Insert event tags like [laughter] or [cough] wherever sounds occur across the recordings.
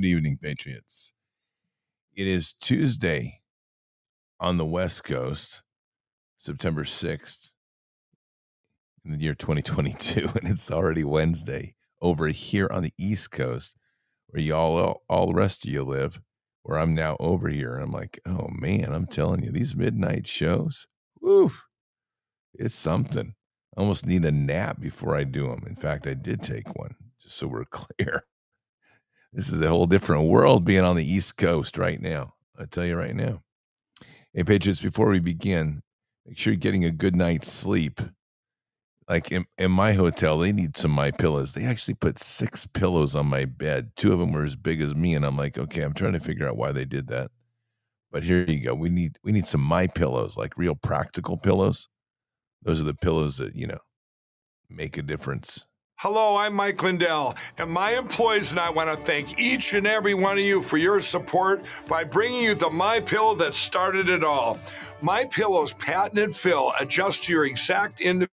Good evening, Patriots. It is Tuesday on the West Coast, September 6th in the year 2022, [laughs] and it's already Wednesday over here on the East Coast where y'all, all the rest of you live, where I'm now over here. And I'm like, oh man, I'm telling you, these midnight shows, woo, it's something. I almost need a nap before I do them. In fact, I did take one, just so we're [laughs] clear. This is a whole different world being on the East Coast right now. I tell you right now. Hey, Patriots, before we begin, make sure you're getting a good night's sleep. Like in, in my hotel, they need some my pillows. They actually put six pillows on my bed. Two of them were as big as me, and I'm like, okay, I'm trying to figure out why they did that. But here you go. We need we need some my pillows, like real practical pillows. Those are the pillows that you know make a difference. Hello, I'm Mike Lindell, and my employees and I want to thank each and every one of you for your support by bringing you the My Pillow that started it all. My Pillow's patented fill adjusts to your exact individual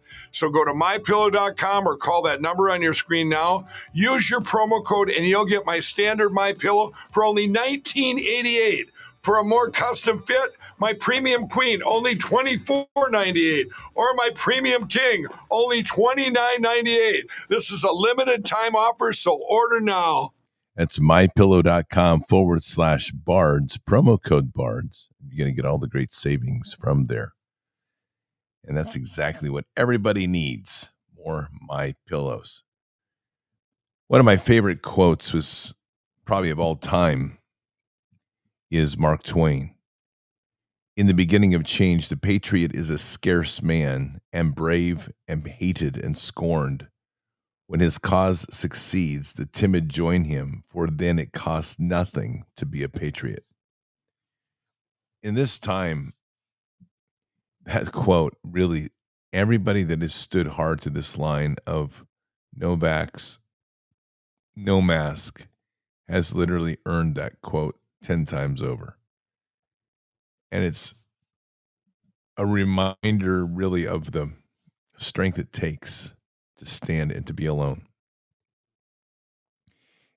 So go to mypillow.com or call that number on your screen now. Use your promo code and you'll get my standard My Pillow for only 1988. For a more custom fit, my premium queen only $24.98 or my premium king only $29.98. This is a limited time offer, so order now. That's mypillow.com forward slash bards, promo code bards. You're going to get all the great savings from there. And that's exactly what everybody needs more My Pillows. One of my favorite quotes was probably of all time is Mark Twain. In the beginning of change, the patriot is a scarce man and brave and hated and scorned. When his cause succeeds, the timid join him, for then it costs nothing to be a patriot. In this time, that quote really, everybody that has stood hard to this line of no vax, no mask, has literally earned that quote 10 times over. And it's a reminder, really, of the strength it takes to stand and to be alone.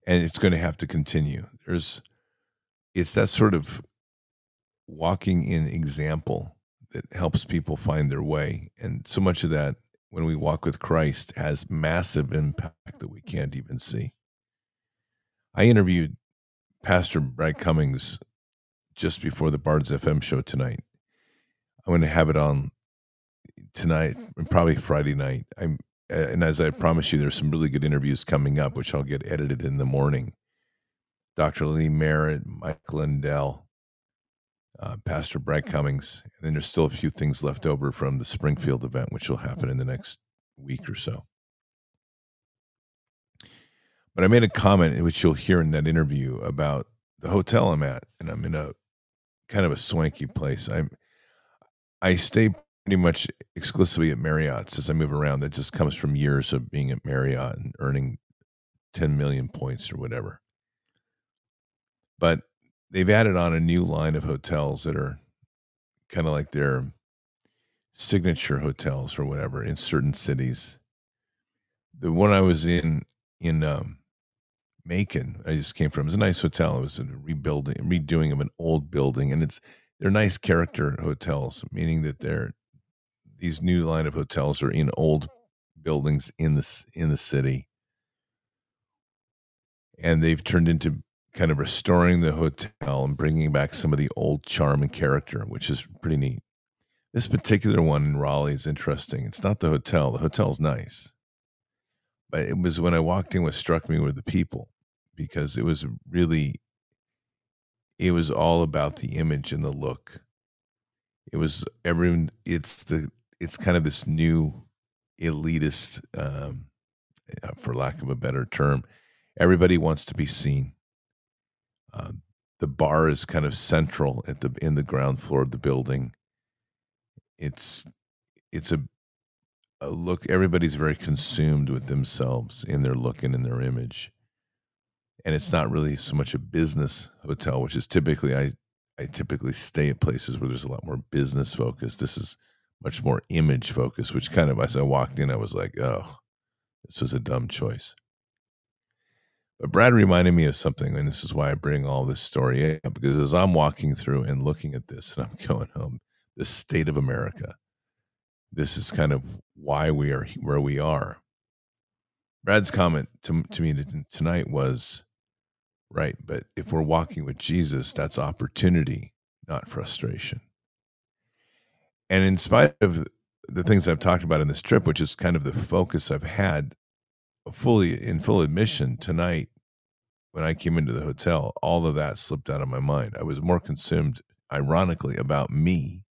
And it's going to have to continue. There's, it's that sort of walking in example that helps people find their way. And so much of that, when we walk with Christ, has massive impact that we can't even see. I interviewed Pastor Brad Cummings just before the Bards FM show tonight. I'm going to have it on tonight and probably Friday night. I'm and as I promised you, there's some really good interviews coming up, which I'll get edited in the morning. Dr. Lee Merritt, Mike Lindell, uh, Pastor Brad Cummings, and then there's still a few things left over from the Springfield event, which will happen in the next week or so. But I made a comment, which you'll hear in that interview, about the hotel I'm at, and I'm in a kind of a swanky place. I'm I stay pretty much exclusively at Marriott's as I move around. That just comes from years of being at Marriott and earning 10 million points or whatever. But they've added on a new line of hotels that are kind of like their signature hotels or whatever in certain cities. The one I was in in um, Macon. I just came from. Was a nice hotel. It was a rebuilding, redoing of an old building, and it's they're nice character hotels, meaning that they're these new line of hotels are in old buildings in the in the city, and they've turned into kind of restoring the hotel and bringing back some of the old charm and character, which is pretty neat. This particular one in Raleigh is interesting. It's not the hotel. The hotel's nice. But it was when I walked in, what struck me were the people because it was really it was all about the image and the look it was everyone it's the it's kind of this new elitist um, for lack of a better term everybody wants to be seen uh, the bar is kind of central at the in the ground floor of the building. It's it's a, a look. Everybody's very consumed with themselves in their look and in their image, and it's not really so much a business hotel, which is typically I I typically stay at places where there's a lot more business focus. This is much more image focused, which kind of as I walked in, I was like, oh, this was a dumb choice. But Brad reminded me of something, and this is why I bring all this story up, because as I'm walking through and looking at this, and I'm [laughs] going home, the state of America, this is kind of why we are where we are. Brad's comment to, to me tonight was, right, but if we're walking with Jesus, that's opportunity, not frustration. And in spite of the things I've talked about in this trip, which is kind of the focus I've had fully in full admission tonight when I came into the hotel, all of that slipped out of my mind. I was more consumed, ironically, about me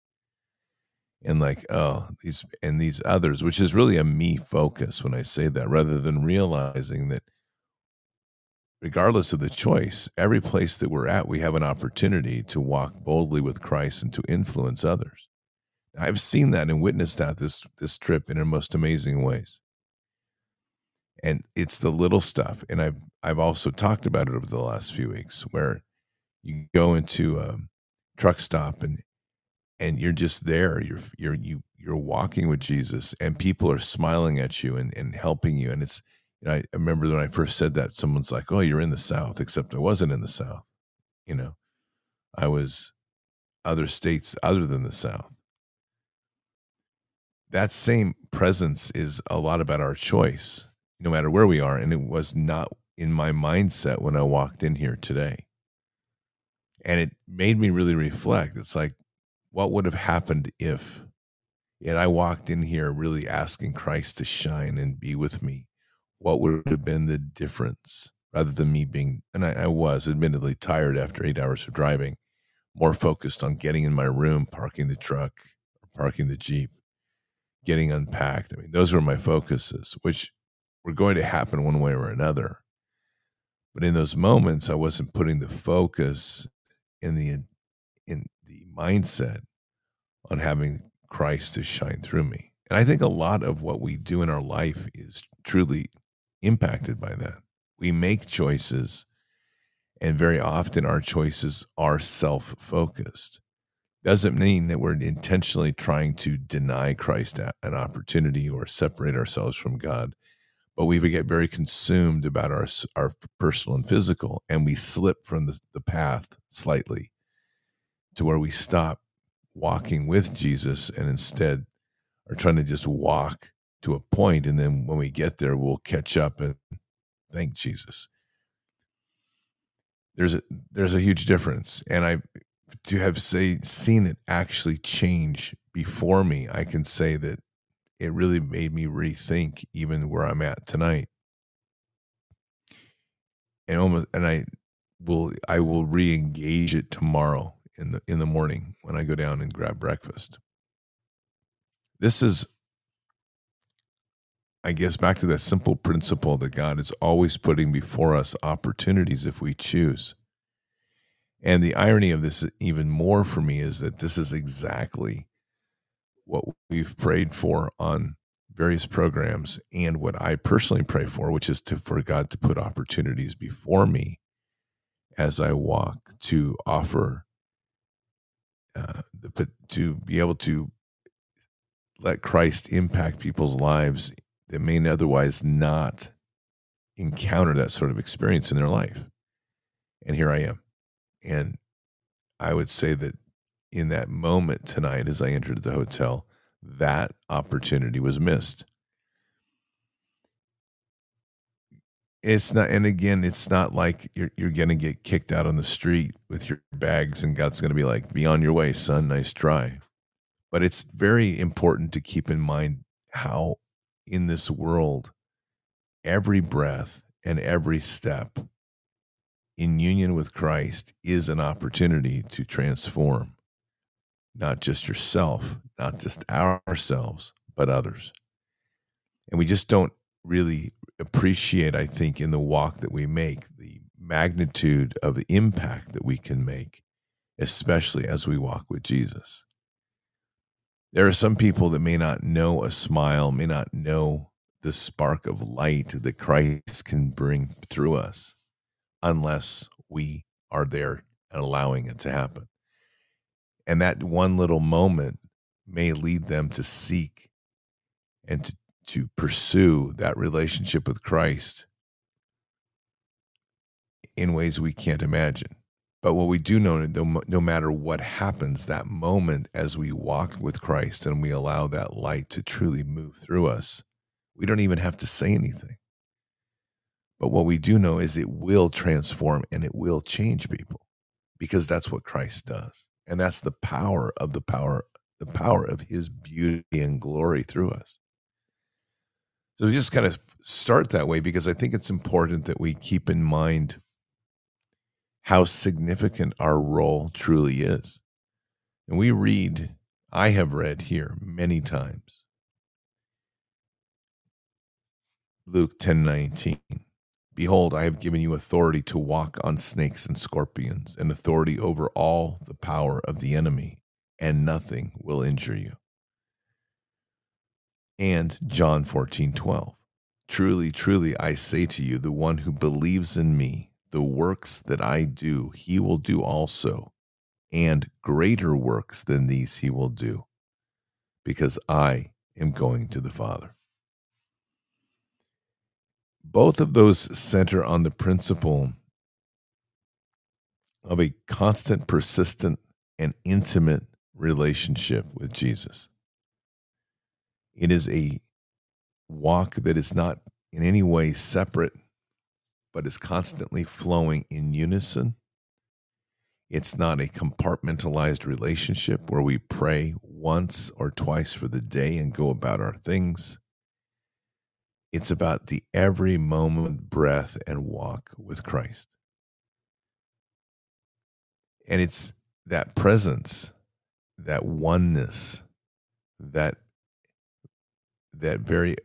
and like, oh, these and these others, which is really a me focus when I say that, rather than realizing that regardless of the choice, every place that we're at, we have an opportunity to walk boldly with Christ and to influence others. I've seen that and witnessed that this this trip in the most amazing ways. And it's the little stuff, and I've I've also talked about it over the last few weeks, where you go into a truck stop and and you're just there. You're you're you you're walking with Jesus, and people are smiling at you and and helping you. And it's you know I, I remember when I first said that, someone's like, "Oh, you're in the South," except I wasn't in the South. You know, I was other states other than the South that same presence is a lot about our choice, no matter where we are. And it was not in my mindset when I walked in here today. And it made me really reflect. It's like, what would have happened if, and I walked in here really asking Christ to shine and be with me? What would have been the difference rather than me being, and I, I was admittedly tired after eight hours of driving, more focused on getting in my room, parking the truck, parking the Jeep getting unpacked. I mean, those were my focuses, which were going to happen one way or another. But in those moments, I wasn't putting the focus in the in the mindset on having Christ to shine through me. And I think a lot of what we do in our life is truly impacted by that. We make choices, and very often our choices are self focused doesn't mean that we're intentionally trying to deny Christ an opportunity or separate ourselves from God. But we get very consumed about our our personal and physical, and we slip from the, the path slightly to where we stop walking with Jesus and instead are trying to just walk to a point, and then when we get there, we'll catch up and thank Jesus. There's a there's a huge difference, and I to have say seen it actually change before me, I can say that it really made me rethink even where I'm at tonight. And almost and I will I will re-engage it tomorrow in the in the morning when I go down and grab breakfast. This is I guess back to that simple principle that God is always putting before us opportunities if we choose. And the irony of this, even more for me, is that this is exactly what we've prayed for on various programs and what I personally pray for, which is to for God to put opportunities before me as I walk to offer uh, the, to be able to let Christ impact people's lives that may otherwise not encounter that sort of experience in their life. And here I am. And I would say that in that moment tonight, as I entered the hotel, that opportunity was missed. It's not, and again, it's not like you're you're gonna get kicked out on the street with your bags, and God's gonna be like, "Be on your way, son. Nice try." But it's very important to keep in mind how, in this world, every breath and every step in union with Christ is an opportunity to transform not just yourself, not just ourselves, but others. And we just don't really appreciate, I think, in the walk that we make, the magnitude of the impact that we can make, especially as we walk with Jesus. There are some people that may not know a smile, may not know the spark of light that Christ can bring through us unless we are there and allowing it to happen. And that one little moment may lead them to seek and to, to pursue that relationship with Christ in ways we can't imagine. But what we do know, no, no matter what happens, that moment as we walk with Christ and we allow that light to truly move through us, we don't even have to say anything. But what we do know is it will transform and it will change people because that's what Christ does. And that's the power of the power, the power of his beauty and glory through us. So just kind of start that way because I think it's important that we keep in mind how significant our role truly is. And we read, I have read here many times. Luke 10 19. Behold, I have given you authority to walk on snakes and scorpions, and authority over all the power of the enemy, and nothing will injure you. And John 14 12. Truly, truly, I say to you, the one who believes in me, the works that I do, he will do also, and greater works than these he will do, because I am going to the Father. Both of those center on the principle of a constant, persistent, and intimate relationship with Jesus. It is a walk that is not in any way separate but is constantly flowing in unison. It's not a compartmentalized relationship where we pray once or twice for the day and go about our things. It's about the every moment breath and walk with Christ. And it's that presence, that oneness, that that very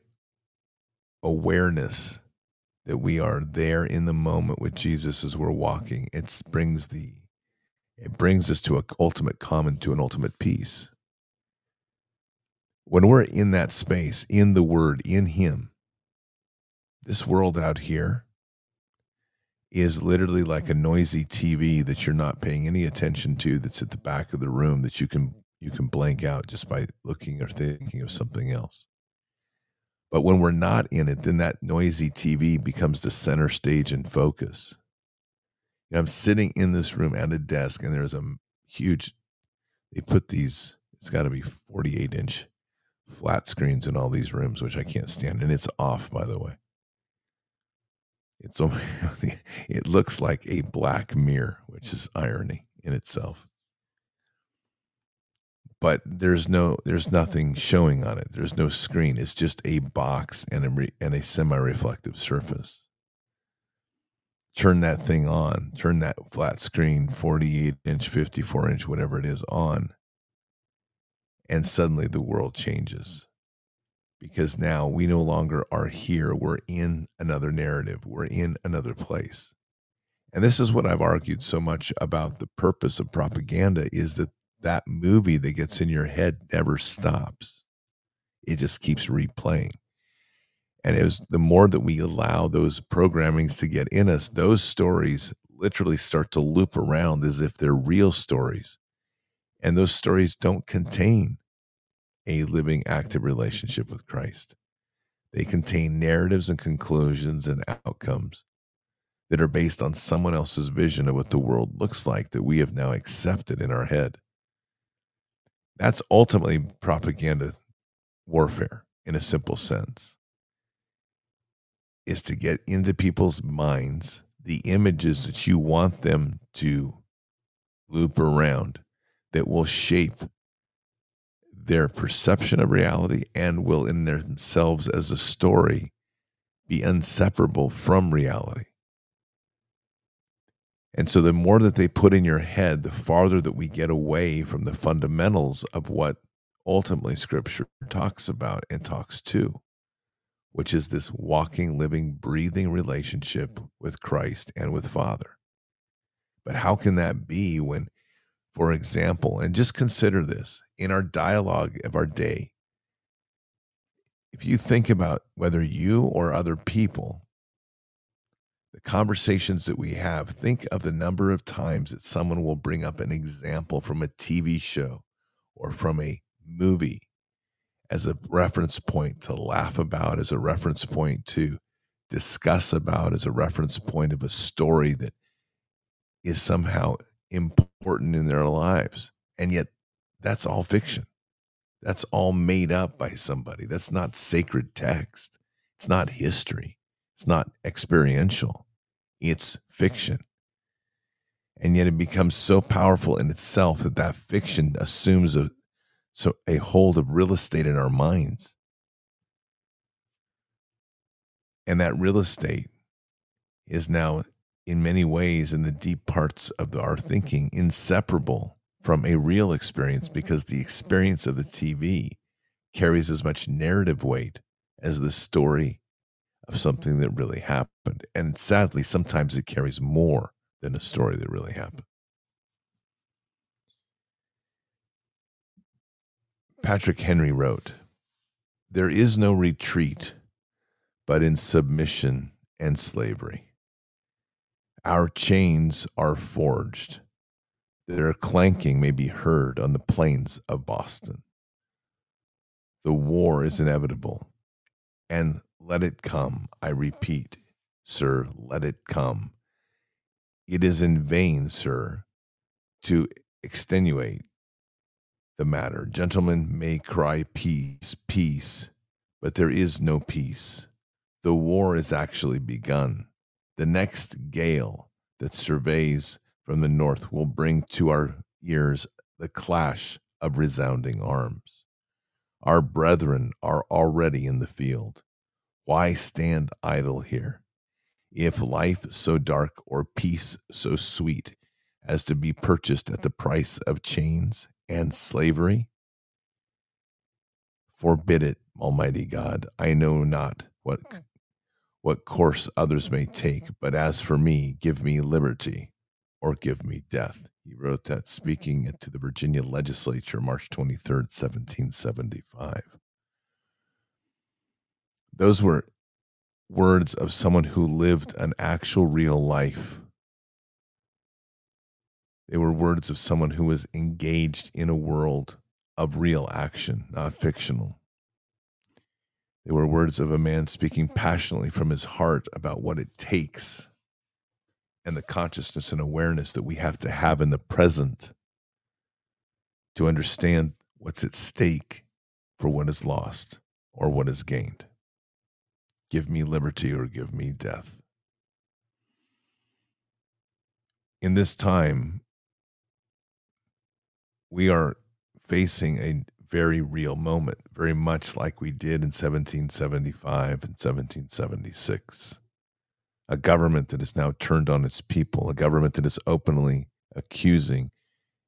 awareness that we are there in the moment with Jesus as we're walking. It brings the it brings us to an ultimate common to an ultimate peace. When we're in that space, in the Word, in Him, this world out here is literally like a noisy TV that you're not paying any attention to that's at the back of the room that you can you can blank out just by looking or thinking of something else. But when we're not in it, then that noisy TV becomes the center stage and focus. You know, I'm sitting in this room at a desk, and there's a huge, they put these, it's got to be 48 inch flat screens in all these rooms, which I can't stand. And it's off, by the way. It's [laughs] it looks like a black mirror, which is irony in itself. But there's no there's nothing showing on it. There's no screen. It's just a box and a, and a semi-reflective surface. Turn that thing on. Turn that flat screen 48 inch 54 inch whatever it is on. And suddenly the world changes because now we no longer are here we're in another narrative we're in another place and this is what i've argued so much about the purpose of propaganda is that that movie that gets in your head never stops. It just keeps replaying. And it was the more that we allow those programmings to get in us, those stories literally start to loop around as if they're real stories. And those stories don't contain a living, active relationship with Christ. They contain narratives and conclusions and outcomes that are based on someone else's vision of what the world looks like that we have now accepted in our head. That's ultimately propaganda warfare in a simple sense. Is to get into people's minds the images that you want them to loop around that will shape their perception of reality and will in themselves as a story be inseparable from reality. And so the more that they put in your head, the farther that we get away from the fundamentals of what ultimately scripture talks about and talks to. which is this walking, living, breathing relationship with Christ and with Father. But how can that be when, for example, and just consider this in our dialogue of our day, if you think about whether you or other people, the conversations that we have, think of the number of times that someone will bring up an example from a TV show or from a movie as a reference point to laugh about, as a reference point to discuss about, as a reference point of a story that is somehow important in their lives. And yet, that's all fiction. That's all made up by somebody. That's not sacred text. It's not history. It's not experiential. It's fiction. And yet it becomes so powerful in itself that that fiction assumes a, so a hold of real estate in our minds. And that real estate is now, in many ways, in the deep parts of our thinking, inseparable from a real experience because the experience of the TV carries as much narrative weight as the story of something that really happened. And sadly, sometimes it carries more than a story that really happened. Patrick Henry wrote, There is no retreat but in submission and slavery. Our chains are forged their clanking may be heard on the plains of Boston. The war is inevitable, and let it come. I repeat, sir, let it come. It is in vain, sir, to extenuate the matter. Gentlemen may cry peace, peace, but there is no peace. The war is actually begun. The next gale that surveys from the north will bring to our ears the clash of resounding arms. Our brethren are already in the field. Why stand idle here? If life so dark or peace so sweet as to be purchased at the price of chains and slavery? Forbid it, Almighty God. I know not what hmm. what course others may take, but as for me, give me liberty or give me death. He wrote that speaking to the Virginia legislature March 23rd, 1775. Those were words of someone who lived an actual real life. They were words of someone who was engaged in a world of real action, not fictional. They were words of a man speaking passionately from his heart about what it takes and the consciousness and awareness that we have to have in the present to understand what's at stake for what is lost or what is gained. Give me liberty or give me death. In this time, we are facing a very real moment, very much like we did in 1775 and 1776 a government that is now turned on its people, a government that is openly accusing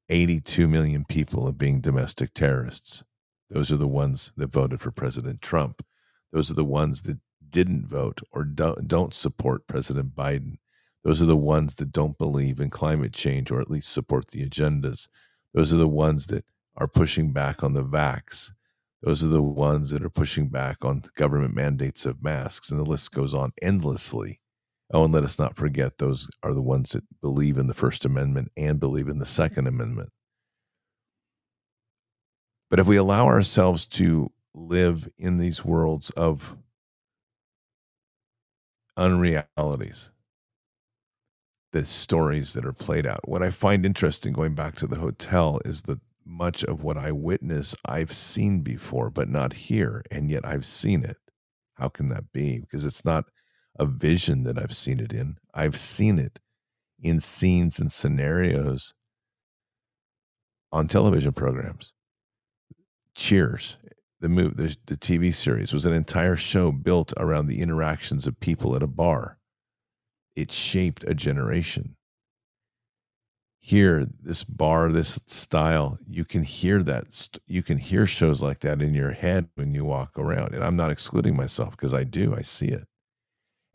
82 million people of being domestic terrorists. Those are the ones that voted for President Trump. Those are the ones that didn't vote or don't, don't support President Biden. Those are the ones that don't believe in climate change or at least support the agendas. Those are the ones that are pushing back on the vax. Those are the ones that are pushing back on government mandates of masks. And the list goes on endlessly. Oh, and let us not forget those are the ones that believe in the First Amendment and believe in the Second Amendment. But if we allow ourselves to live in these worlds of unrealities, the stories that are played out, what I find interesting going back to the hotel is that much of what I witness I've seen before, but not here, and yet I've seen it. How can that be? Because it's not a vision that I've seen it in. I've seen it in scenes and scenarios on television programs. Cheers, the move, the, the TV series was an entire show built around the interactions of people at a bar. It shaped a generation. Here, this bar, this style, you can hear that. You can hear shows like that in your head when you walk around. And I'm not excluding myself because I do, I see it.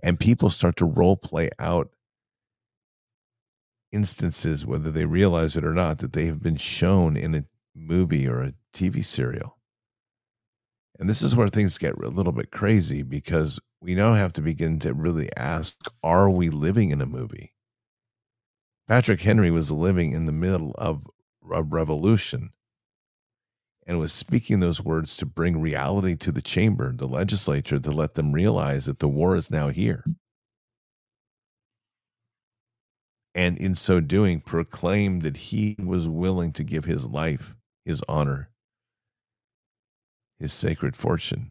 And people start to role play out instances, whether they realize it or not, that they have been shown in a movie or a TV serial. And this is where things get a little bit crazy because we now have to begin to really ask are we living in a movie? Patrick Henry was living in the middle of a revolution and was speaking those words to bring reality to the chamber, the legislature, to let them realize that the war is now here. And in so doing, proclaimed that he was willing to give his life, his honor, his sacred fortune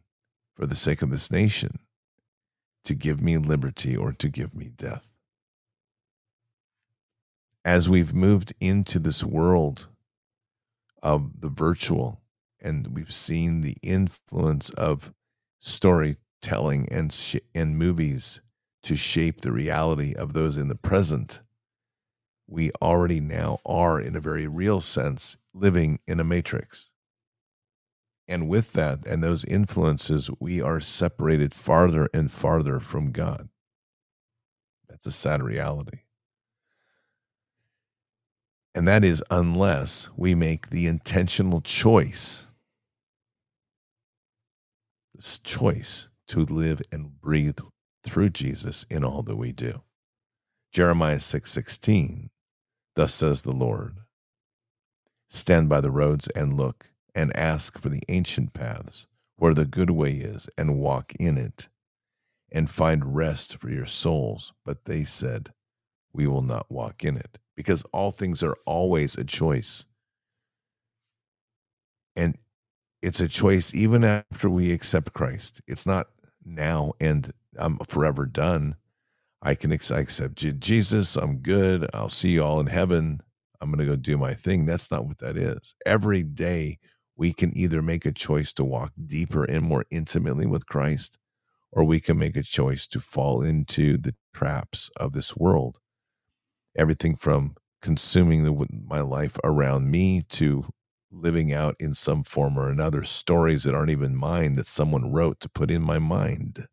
for the sake of this nation to give me liberty or to give me death. As we've moved into this world of the virtual, and we've seen the influence of storytelling and sh- and movies to shape the reality of those in the present. We already now are in a very real sense living in a matrix. And with that and those influences we are separated farther and farther from god. That's a sad reality. And that is unless we make the intentional choice choice to live and breathe through Jesus in all that we do. Jeremiah 6:16 Thus says the Lord Stand by the roads and look and ask for the ancient paths where the good way is and walk in it and find rest for your souls but they said we will not walk in it because all things are always a choice and it's a choice even after we accept Christ. It's not now and I'm forever done. I can accept Jesus. I'm good. I'll see you all in heaven. I'm going to go do my thing. That's not what that is. Every day we can either make a choice to walk deeper and more intimately with Christ, or we can make a choice to fall into the traps of this world. Everything from consuming the, my life around me to living out in some form or another stories that aren't even mine that someone wrote to put in my mind.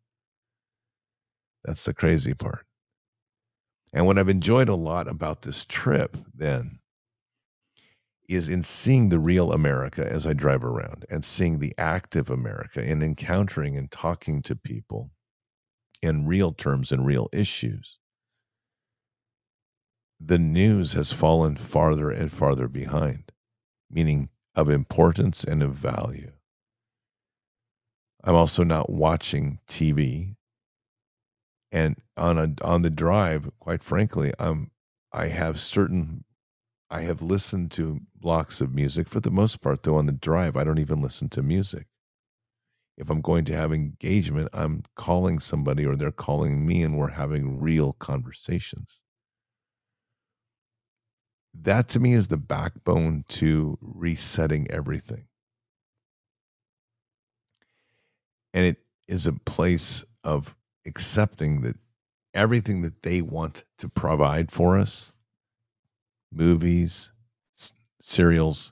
That's the crazy part. And what I've enjoyed a lot about this trip then is in seeing the real America as I drive around and seeing the active America and encountering and talking to people in real terms and real issues. The news has fallen farther and farther behind meaning of importance and of value. I'm also not watching TV. And on a on the drive, quite frankly, I'm I have certain I have listened to blocks of music for the most part though on the drive I don't even listen to music. If I'm going to have engagement, I'm calling somebody or they're calling me and we're having real conversations that to me is the backbone to resetting everything. And it is a place of accepting that everything that they want to provide for us movies, s- serials,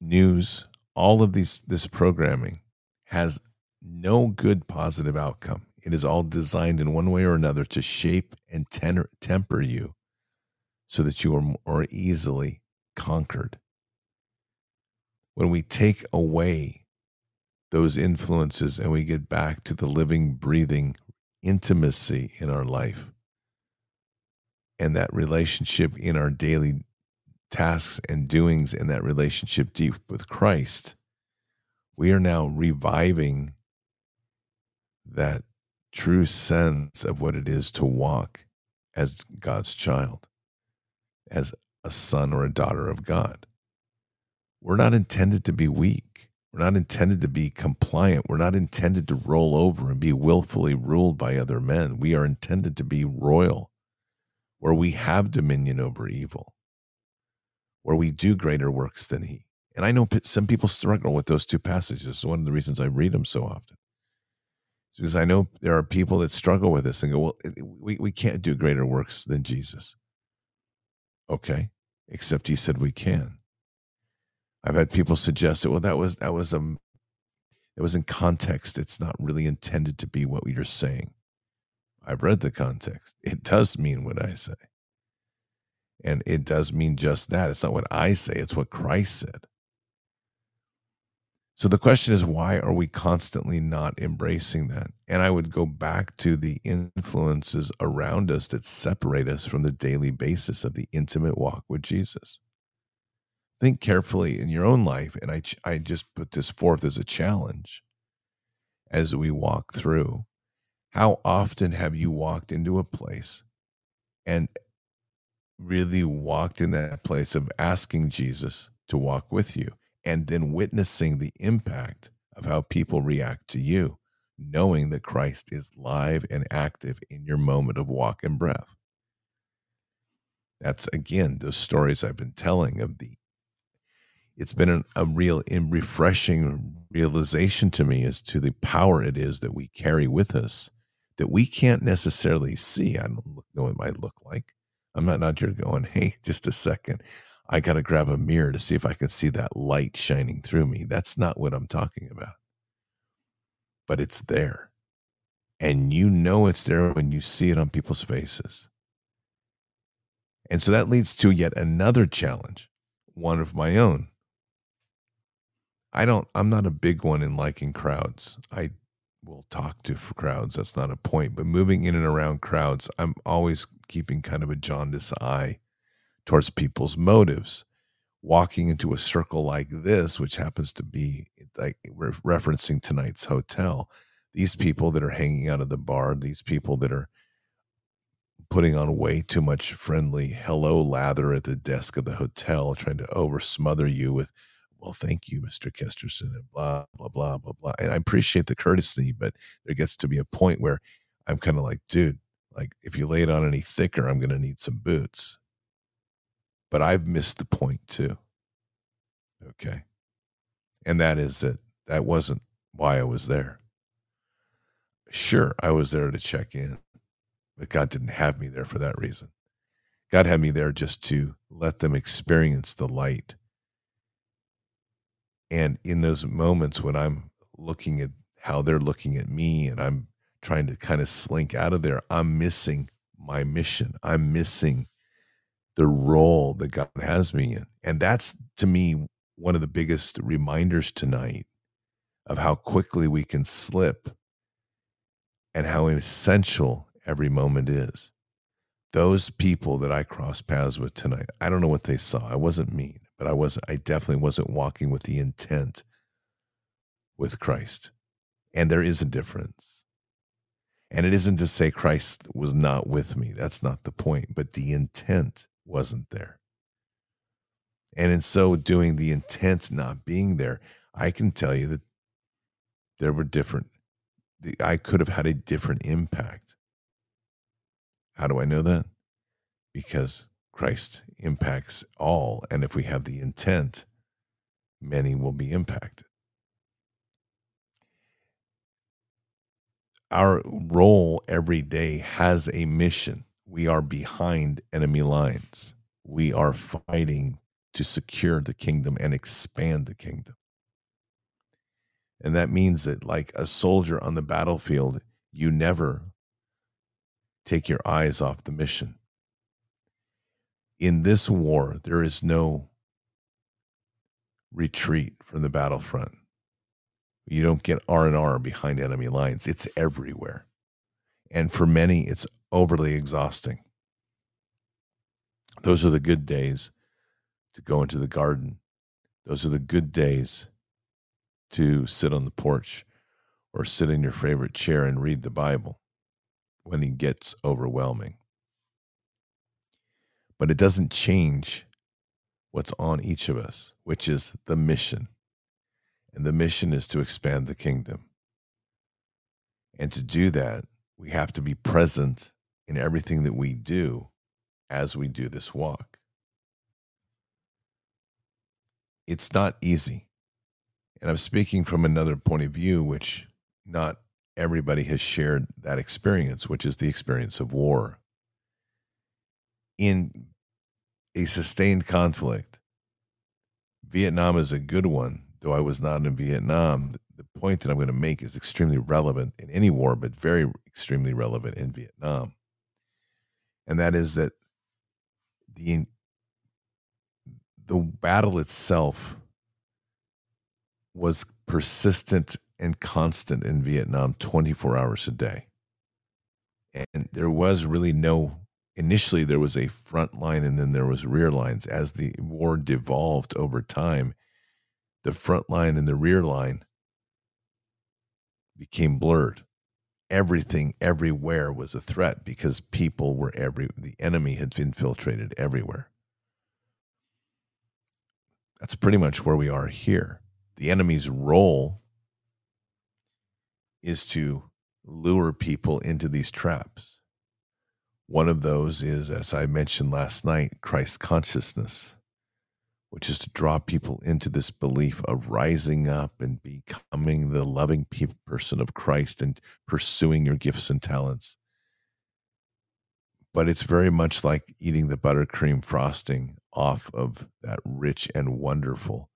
news, all of these this programming has no good positive outcome. It is all designed in one way or another to shape and tenor, temper you so that you are more easily conquered. When we take away those influences and we get back to the living, breathing intimacy in our life and that relationship in our daily tasks and doings and that relationship deep with Christ, we are now reviving that true sense of what it is to walk as God's child as a son or a daughter of God. We're not intended to be weak. We're not intended to be compliant. We're not intended to roll over and be willfully ruled by other men. We are intended to be royal, where we have dominion over evil, where we do greater works than he. And I know some people struggle with those two passages. It's one of the reasons I read them so often. It's because I know there are people that struggle with this and go, well, we, we can't do greater works than Jesus. Okay. Except he said we can. I've had people suggest that, well, that was, that was, um, it was in context. It's not really intended to be what you're saying. I've read the context. It does mean what I say. And it does mean just that. It's not what I say, it's what Christ said. So the question is, why are we constantly not embracing that? And I would go back to the influences around us that separate us from the daily basis of the intimate walk with Jesus. Think carefully in your own life. And I, I just put this forth as a challenge as we walk through. How often have you walked into a place and really walked in that place of asking Jesus to walk with you? And then witnessing the impact of how people react to you, knowing that Christ is live and active in your moment of walk and breath. That's again those stories I've been telling of the. It's been an, a real refreshing realization to me as to the power it is that we carry with us that we can't necessarily see. I don't know what it might look like. I'm not out here going, [laughs] hey, just a second. I got to grab a mirror to see if I can see that light shining through me. That's not what I'm talking about. But it's there. And you know it's there when you see it on people's faces. And so that leads to yet another challenge, one of my own. I don't, I'm not a big one in liking crowds. I will talk to crowds. That's not a point. But moving in and around crowds, I'm always keeping kind of a jaundiced eye towards people's motives. Walking into a circle like this, which happens to be like we're referencing tonight's hotel, these people that are hanging out of the bar, these people that are putting on way too much friendly hello lather at the desk of the hotel, trying to over smother you with, well, thank you, Mr. Kesterson, and blah, blah, blah, blah, blah. And I appreciate the courtesy, but there gets to be a point where I'm kind of like, dude, like if you lay it on any thicker, I'm going to need some boots but I've missed the point too. Okay. And that is that that wasn't why I was there. Sure, I was there to check in, but God didn't have me there for that reason. God had me there just to let them experience the light. And in those moments when I'm looking at how they're looking at me and I'm trying to kind of slink out of there, I'm missing my mission. I'm missing the role that God has me in. And that's to me one of the biggest reminders tonight of how quickly we can slip and how essential every moment is. Those people that I crossed paths with tonight, I don't know what they saw. I wasn't mean, but I was I definitely wasn't walking with the intent with Christ. And there is a difference. And it isn't to say Christ was not with me. That's not the point, but the intent wasn't there. And in so doing, the intent not being there, I can tell you that there were different, I could have had a different impact. How do I know that? Because Christ impacts all. And if we have the intent, many will be impacted. Our role every day has a mission we are behind enemy lines. We are fighting to secure the kingdom and expand the kingdom. And that means that, like a soldier on the battlefield, you never take your eyes off the mission. In this war, there is no retreat from the battlefront. You don't get R&R behind enemy lines. It's everywhere. And for many, it's overly exhausting. Those are the good days to go into the garden. Those are the good days to sit on the porch or sit in your favorite chair and read the Bible when it gets overwhelming. But it doesn't change what's on each of us, which is the mission. And the mission is to expand the kingdom. And to do that, we have to be present in everything that we do as we do this walk. It's not easy. And I'm speaking from another point of view, which not everybody has shared that experience, which is the experience of war. In a sustained conflict. Vietnam is a good one, though I was not in Vietnam. The point that I'm going to make is extremely relevant in any war, but very extremely relevant in Vietnam. And that is that the the battle itself was persistent and constant in Vietnam 24 hours a day. And there was really no initially there was a front line and then there was rear lines as the war devolved over time the front line and the rear line became blurred everything everywhere was a threat because people were every the enemy had infiltrated everywhere. That's pretty much where we are here. The enemy's role is to lure people into these traps. One of those is, as I mentioned last night, Christ consciousness, which is to draw people into this belief of rising up and becoming the loving person of Christ and pursuing your gifts and talents. But it's very much like eating the buttercream frosting off of that rich and wonderful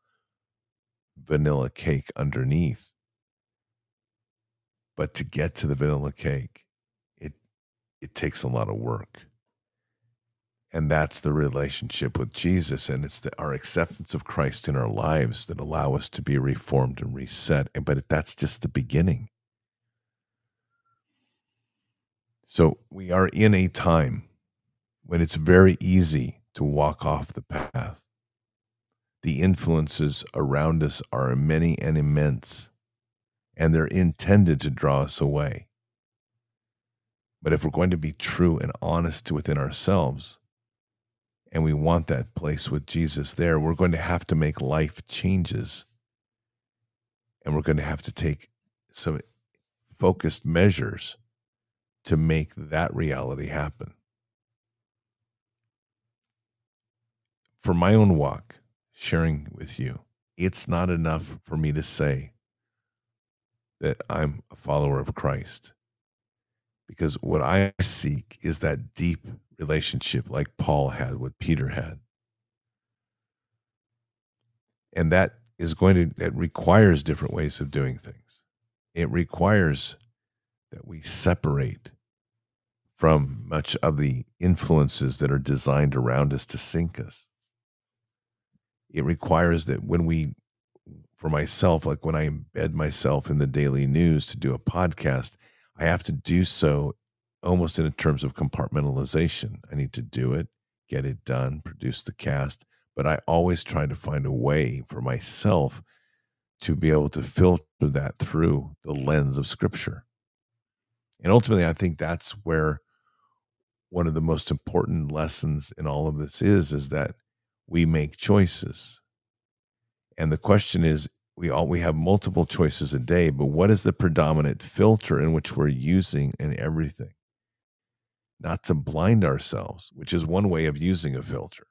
vanilla cake underneath. But to get to the vanilla cake, it takes a lot of work. And that's the relationship with Jesus. And it's the, our acceptance of Christ in our lives that allow us to be reformed and reset. But that's just the beginning. So we are in a time when it's very easy to walk off the path. The influences around us are many and immense, and they're intended to draw us away. But if we're going to be true and honest within ourselves, and we want that place with Jesus there, we're going to have to make life changes. And we're going to have to take some focused measures to make that reality happen. For my own walk, sharing with you, it's not enough for me to say that I'm a follower of Christ because what I seek is that deep relationship like Paul had, what Peter had. And that is going to, it requires different ways of doing things. It requires that we separate from much of the influences that are designed around us to sink us. It requires that when we, for myself, like when I embed myself in the daily news to do a podcast, I have to do so almost in terms of compartmentalization. I need to do it, get it done, produce the cast, but I always try to find a way for myself to be able to filter that through the lens of scripture. And ultimately, I think that's where one of the most important lessons in all of this is is that we make choices. And the question is we all we have multiple choices a day, but what is the predominant filter in which we're using in everything? Not to blind ourselves, which is one way of using a mm-hmm. filter.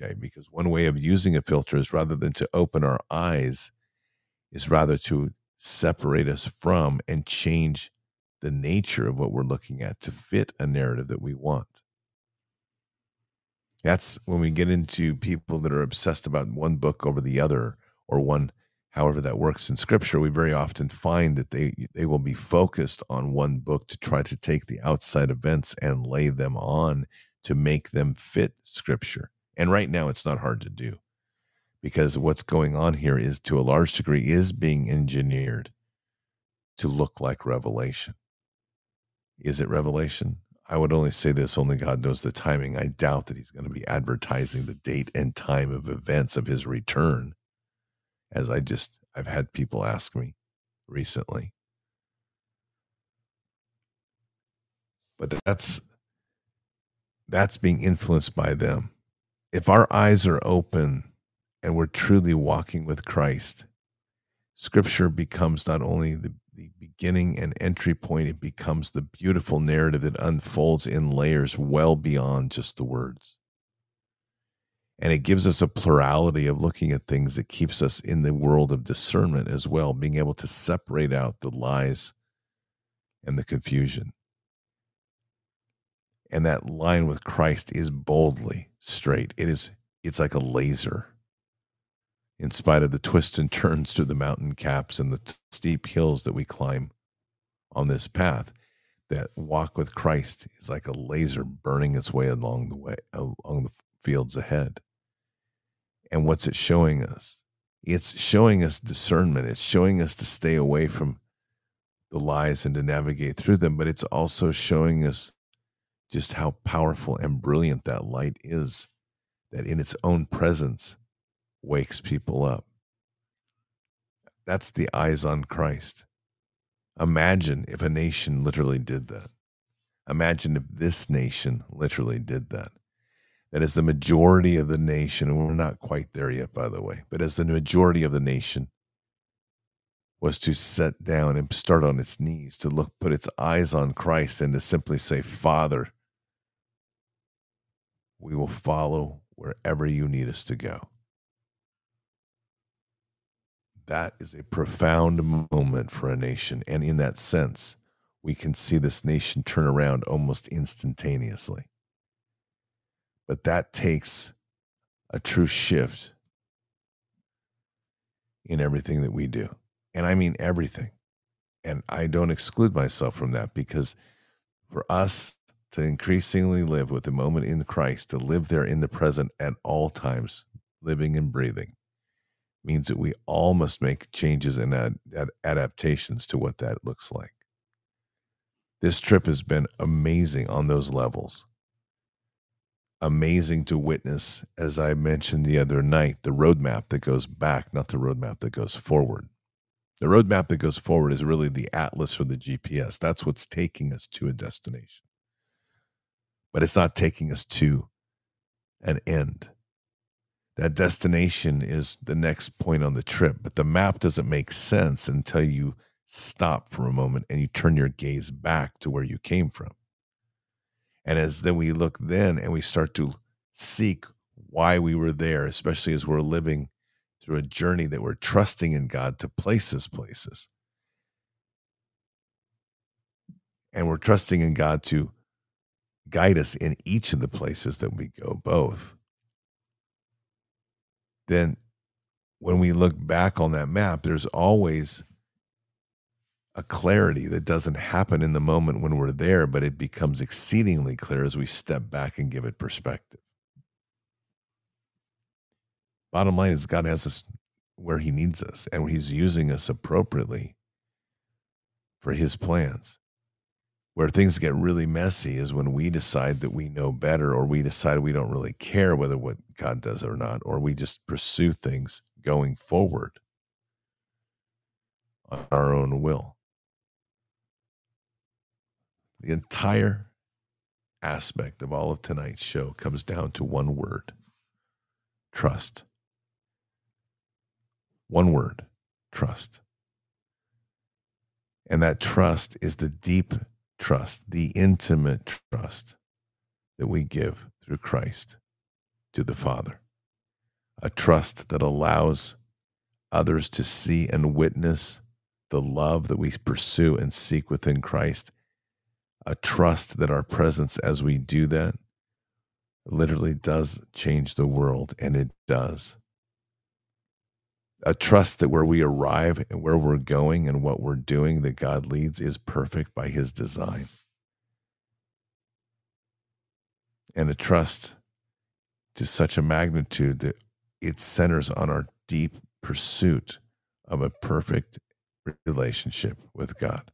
Okay, because one way of using a filter is rather than to open our eyes, is rather to separate us from and change the nature of what we're looking at to fit a narrative that we want. That's when we get into people that are obsessed about one book over the other or one however that works in scripture we very often find that they they will be focused on one book to try to take the outside events and lay them on to make them fit scripture. And right now it's not hard to do because what's going on here is to a large degree is being engineered to look like revelation. Is it revelation? I would only say this only God knows the timing. I doubt that he's going to be advertising the date and time of events of his return as I just I've had people ask me recently. But that's that's being influenced by them. If our eyes are open and we're truly walking with Christ, scripture becomes not only the, the beginning and entry point, it becomes the beautiful narrative that unfolds in layers well beyond just the words and it gives us a plurality of looking at things that keeps us in the world of discernment as well being able to separate out the lies and the confusion And that line with Christ is boldly straight. It is it's like a laser. In spite of the twists and turns to the mountain caps and the t- steep hills that we climb on this path, that walk with Christ is like a laser burning its way along the way along the fields ahead. And what's it showing us? It's showing us discernment. It's showing us to stay away from the lies and to navigate through them, but it's also showing us just how powerful and brilliant that light is that in its own presence wakes people up. That's the eyes on Christ. Imagine if a nation literally did that. Imagine if this nation literally did that. That as the majority of the nation, and we're not quite there yet, by the way, but as the majority of the nation was to sit down and start on its knees, to look, put its eyes on Christ, and to simply say, Father, we will follow wherever you need us to go. That is a profound moment for a nation. And in that sense, we can see this nation turn around almost instantaneously. But that takes a true shift in everything that we do. And I mean everything. And I don't exclude myself from that because for us to increasingly live with the moment in Christ, to live there in the present at all times, living and breathing, means that we all must make changes and ad- ad- adaptations to what that looks like. This trip has been amazing on those levels. Amazing to witness, as I mentioned the other night, the roadmap that goes back, not the roadmap that goes forward. The roadmap that goes forward is really the atlas or the GPS. That's what's taking us to a destination but it's not taking us to an end. That destination is the next point on the trip, but the map doesn't make sense until you stop for a moment and you turn your gaze back to where you came from. And as then we look then and we start to seek why we were there, especially as we're living through a journey that we're trusting in God to place us places. And we're trusting in God to guide us in each of the places that we go, both, then when we look back on that map, there's always a clarity that doesn't happen in the moment when we're there, but it becomes exceedingly clear as we step back and give it perspective. Bottom line is, God has us where He needs us, and He's using us appropriately for His plans where things get really messy is when we decide that we know better or we decide we don't really care whether what God does or not, or we just pursue things going forward on our own will. The entire aspect of all of tonight's show comes down to one word trust. One word trust. And that trust is the deep trust, the intimate trust that we give through Christ to the Father. A trust that allows others to see and witness the love that we pursue and seek within Christ. A trust that our presence as we do that literally does change the world, and it does a trust that where we arrive and where we're going and what we're doing that God leads is perfect by his design. And a trust to such a magnitude that it centers on our deep pursuit of a perfect relationship with God.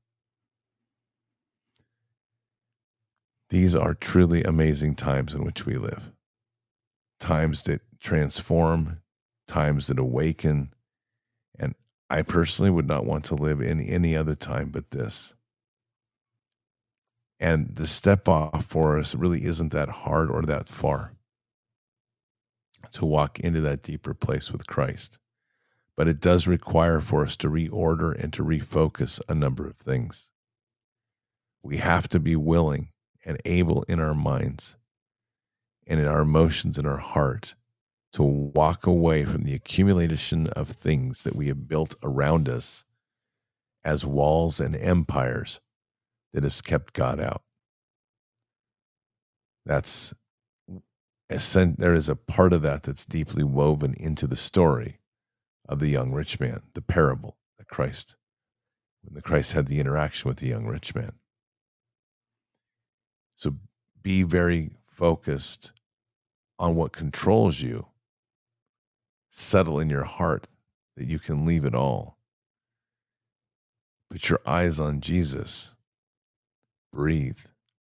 These are truly amazing times in which we live. Times that transform, times that awaken, and I personally would not want to live in any other time but this. And the step off for us really isn't that hard or that far to walk into that deeper place with Christ. But it does require for us to reorder and to refocus a number of things. We have to be willing and able in our minds and in our emotions and our heart to walk away from the accumulation of things that we have built around us as walls and empires that have kept God out. That's there is a part of that that's deeply woven into the story of the young rich man, the parable that Christ, when the Christ had the interaction with the young rich man. So be very focused on what controls you. Settle in your heart that you can leave it all. Put your eyes on Jesus. Breathe,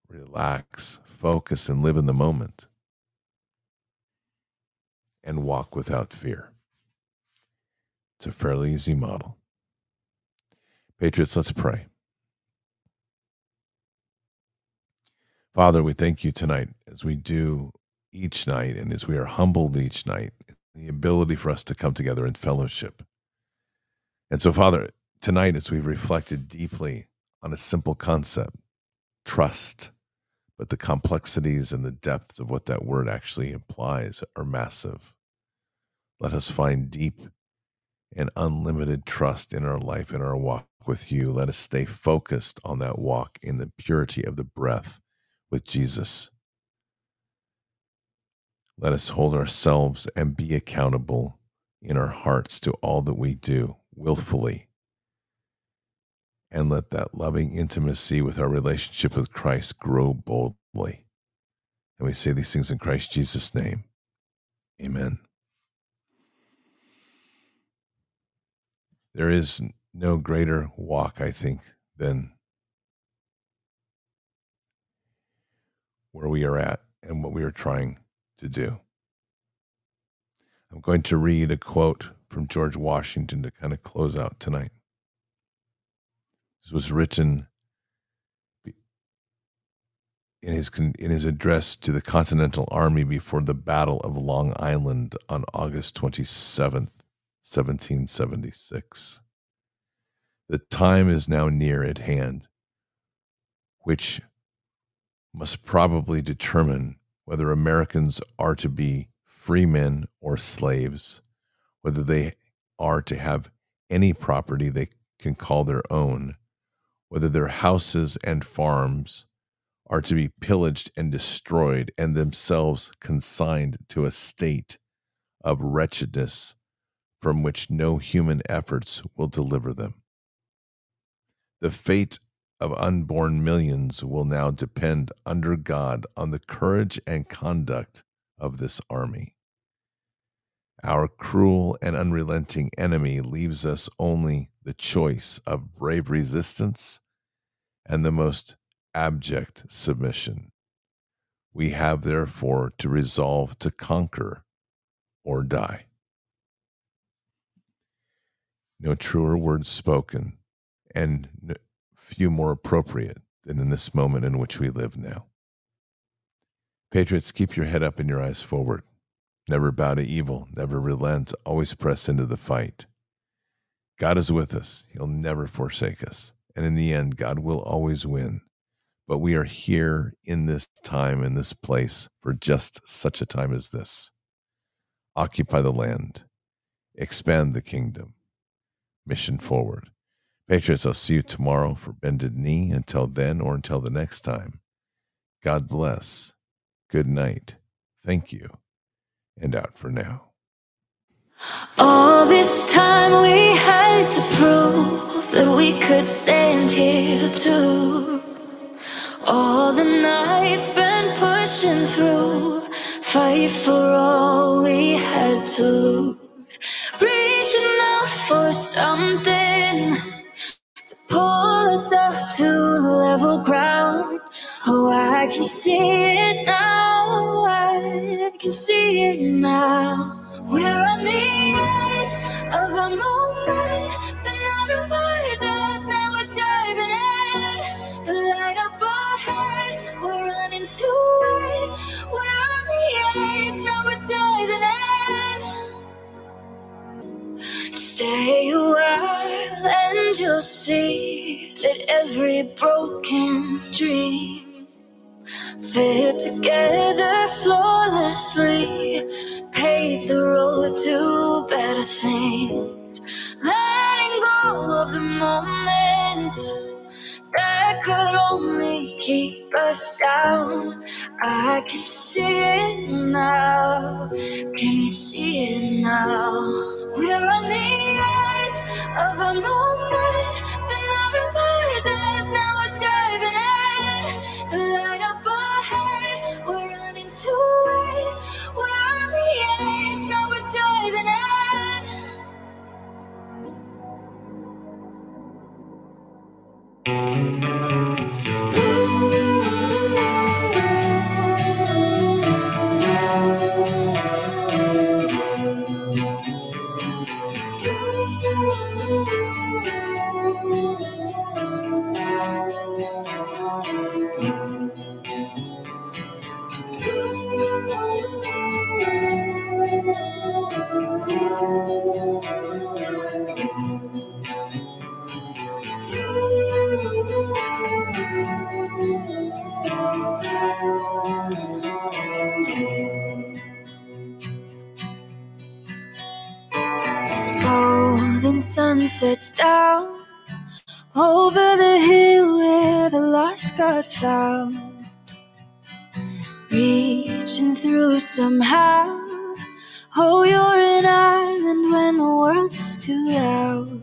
relax, focus, and live in the moment. And walk without fear. It's a fairly easy model. Patriots, let's pray. Father, we thank you tonight as we do each night and as we are humbled each night, the ability for us to come together in fellowship. And so, Father, tonight as we've reflected deeply on a simple concept, trust, but the complexities and the depths of what that word actually implies are massive. Let us find deep and unlimited trust in our life, in our walk with you. Let us stay focused on that walk in the purity of the breath with Jesus. Let us hold ourselves and be accountable in our hearts to all that we do willfully. And let that loving intimacy with our relationship with Christ grow boldly. And we say these things in Christ Jesus' name. Amen. There is no greater walk, I think, than where we are at and what we are trying to do. I'm going to read a quote from George Washington to kind of close out tonight. This was written in his in his address to the Continental Army before the Battle of Long Island on August 27th, 1776. The time is now near at hand, which must probably determine whether Americans are to be free men or slaves, whether they are to have any property they can call their own, whether their houses and farms are to be pillaged and destroyed and themselves consigned to a state of wretchedness from which no human efforts will deliver them. The fate of unborn millions will now depend under God on the courage and conduct of this army. Our cruel and unrelenting enemy leaves us only the choice of brave resistance and the most abject submission. We have therefore to resolve to conquer or die. No truer words spoken, and few more appropriate than in this moment in which we live now. Patriots, keep your head up and your eyes forward. Never bow to evil, never relent, always press into the fight. God is with us, He'll never forsake us. And in the end, God will always win. But we are here in this time, in this place, for just such a time as this. Occupy the land, expand the kingdom, mission forward. Patriots, I'll see you tomorrow for Bended Knee. Until then, or until the next time, God bless. Good night. Thank you. And out for now. All this time we had to prove that we could stand here too. All the nights been pushing through, fight for all we had to lose. Reaching out for something level ground. Oh, I can see it now. I can see it now. We're on the edge of a moment, but not our death. Now we're diving in. The light up ahead, we're running to it. We're on the edge, now we're diving in. Stay a and you'll see that every broken dream fit together flawlessly, pave the road to better things. Letting go of the moment that could only keep us down. I can see it now. Can you see it now? We're on the edge of a moment, but. Now we're diving in. The light up ahead, we're running. We're on the edge, now we're diving in. Sets down over the hill where the lost got found. Reaching through somehow. Oh, you're an island when the world is too loud.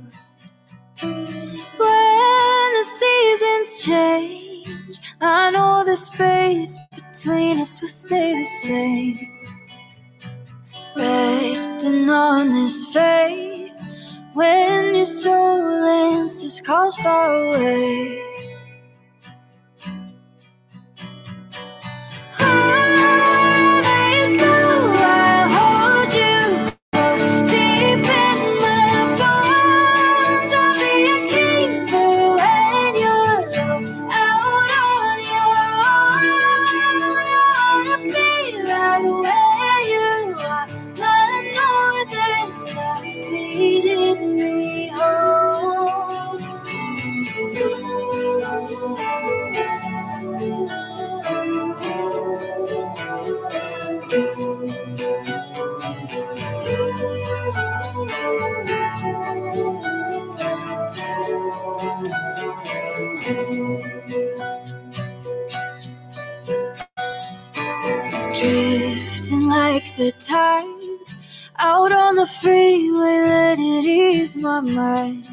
When the seasons change, I know the space between us will stay the same. Resting on this faith when your soul answers calls far away. My mind.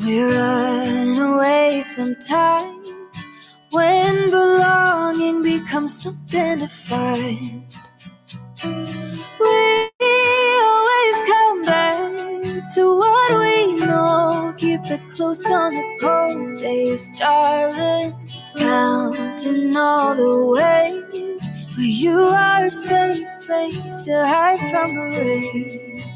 We run away sometimes when belonging becomes something to find. We always come back to what we know. Keep it close on the cold days, darling. Counting all the ways where you are a safe place to hide from the rain.